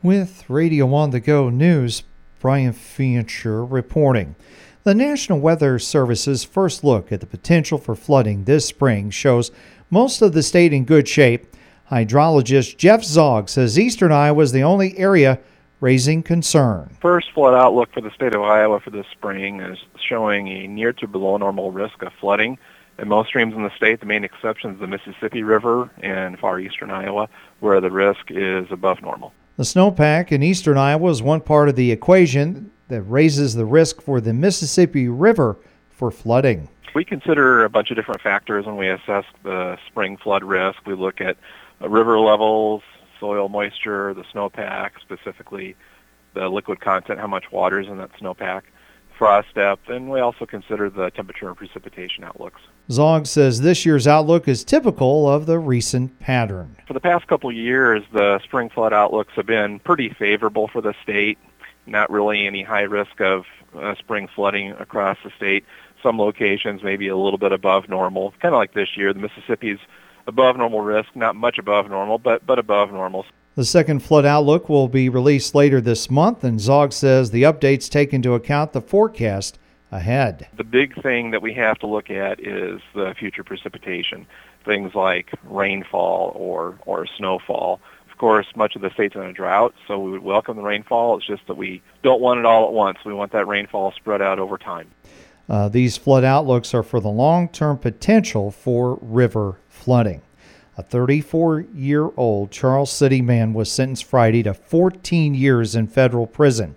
With Radio on the Go News, Brian Fincher reporting. The National Weather Service's first look at the potential for flooding this spring shows most of the state in good shape. Hydrologist Jeff Zogg says eastern Iowa is the only area raising concern. First flood outlook for the state of Iowa for this spring is showing a near to below normal risk of flooding in most streams in the state. The main exception is the Mississippi River in far eastern Iowa, where the risk is above normal. The snowpack in eastern Iowa is one part of the equation that raises the risk for the Mississippi River for flooding. We consider a bunch of different factors when we assess the spring flood risk. We look at uh, river levels, soil moisture, the snowpack, specifically the liquid content, how much water is in that snowpack, frost depth, and we also consider the temperature and precipitation outlooks. Zogg says this year's outlook is typical of the recent pattern. For the past couple years, the spring flood outlooks have been pretty favorable for the state. Not really any high risk of uh, spring flooding across the state. Some locations maybe a little bit above normal, kind of like this year. The Mississippi's above normal risk, not much above normal, but but above normal. The second flood outlook will be released later this month, and Zogg says the updates take into account the forecast ahead. The big thing that we have to look at is the future precipitation, things like rainfall or, or snowfall. Of course, much of the state's in a drought, so we would welcome the rainfall. It's just that we don't want it all at once. We want that rainfall spread out over time. Uh, these flood outlooks are for the long term potential for river flooding. A 34 year old Charles City man was sentenced Friday to 14 years in federal prison.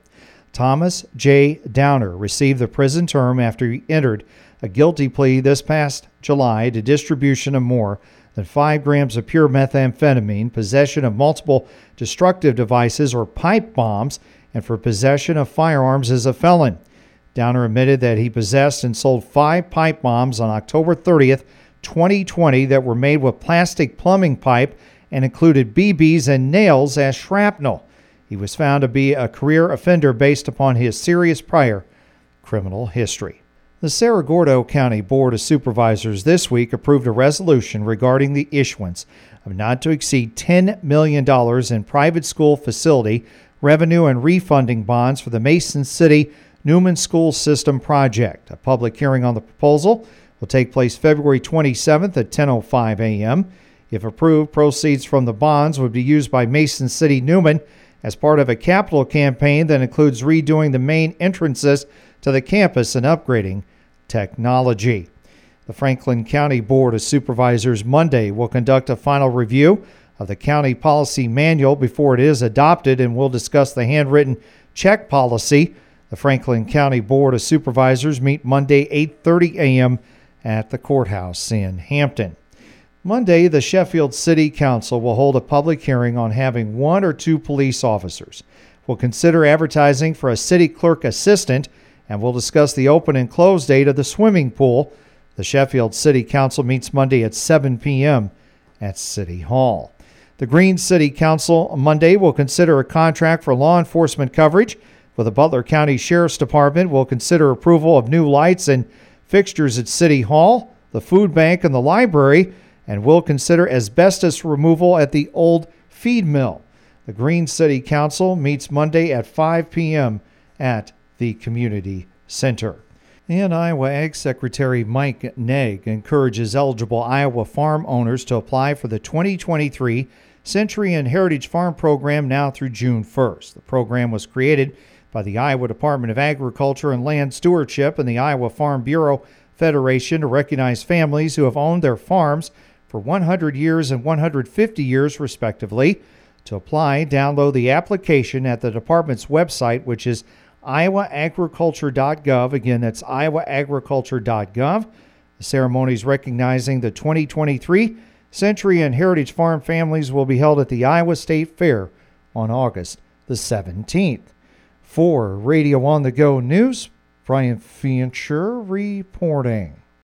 Thomas J. Downer received the prison term after he entered a guilty plea this past July to distribution of more than 5 grams of pure methamphetamine, possession of multiple destructive devices or pipe bombs, and for possession of firearms as a felon. Downer admitted that he possessed and sold five pipe bombs on October 30th, 2020, that were made with plastic plumbing pipe and included BBs and nails as shrapnel. He was found to be a career offender based upon his serious prior criminal history. The Cerro Gordo County Board of Supervisors this week approved a resolution regarding the issuance of not to exceed $10 million in private school facility revenue and refunding bonds for the Mason City Newman School System project. A public hearing on the proposal will take place February 27th at 10:05 a.m. If approved, proceeds from the bonds would be used by Mason City Newman as part of a capital campaign that includes redoing the main entrances to the campus and upgrading technology. The Franklin County Board of Supervisors Monday will conduct a final review of the county policy manual before it is adopted and will discuss the handwritten check policy. The Franklin County Board of Supervisors meet Monday 8:30 a.m. at the courthouse in Hampton. Monday, the Sheffield City Council will hold a public hearing on having one or two police officers. We'll consider advertising for a city clerk assistant and we'll discuss the open and close date of the swimming pool. The Sheffield City Council meets Monday at 7 p.m. at City Hall. The Greene City Council Monday will consider a contract for law enforcement coverage. For the Butler County Sheriff's Department, will consider approval of new lights and fixtures at City Hall, the food bank, and the library and will consider asbestos removal at the old feed mill. The Greene City Council meets Monday at 5 p.m. at the Community Center. And Iowa Ag Secretary Mike Naig encourages eligible Iowa farm owners to apply for the 2023 Century and Heritage Farm Program now through June 1st. The program was created by the Iowa Department of Agriculture and Land Stewardship and the Iowa Farm Bureau Federation to recognize families who have owned their farms for 100 years and 150 years, respectively. To apply, download the application at the department's website, which is iowaagriculture.gov. Again, that's iowaagriculture.gov. The ceremonies recognizing the 2023 Century and Heritage Farm families will be held at the Iowa State Fair on August the 17th. For Radio on the Go News, Brian Fincher reporting.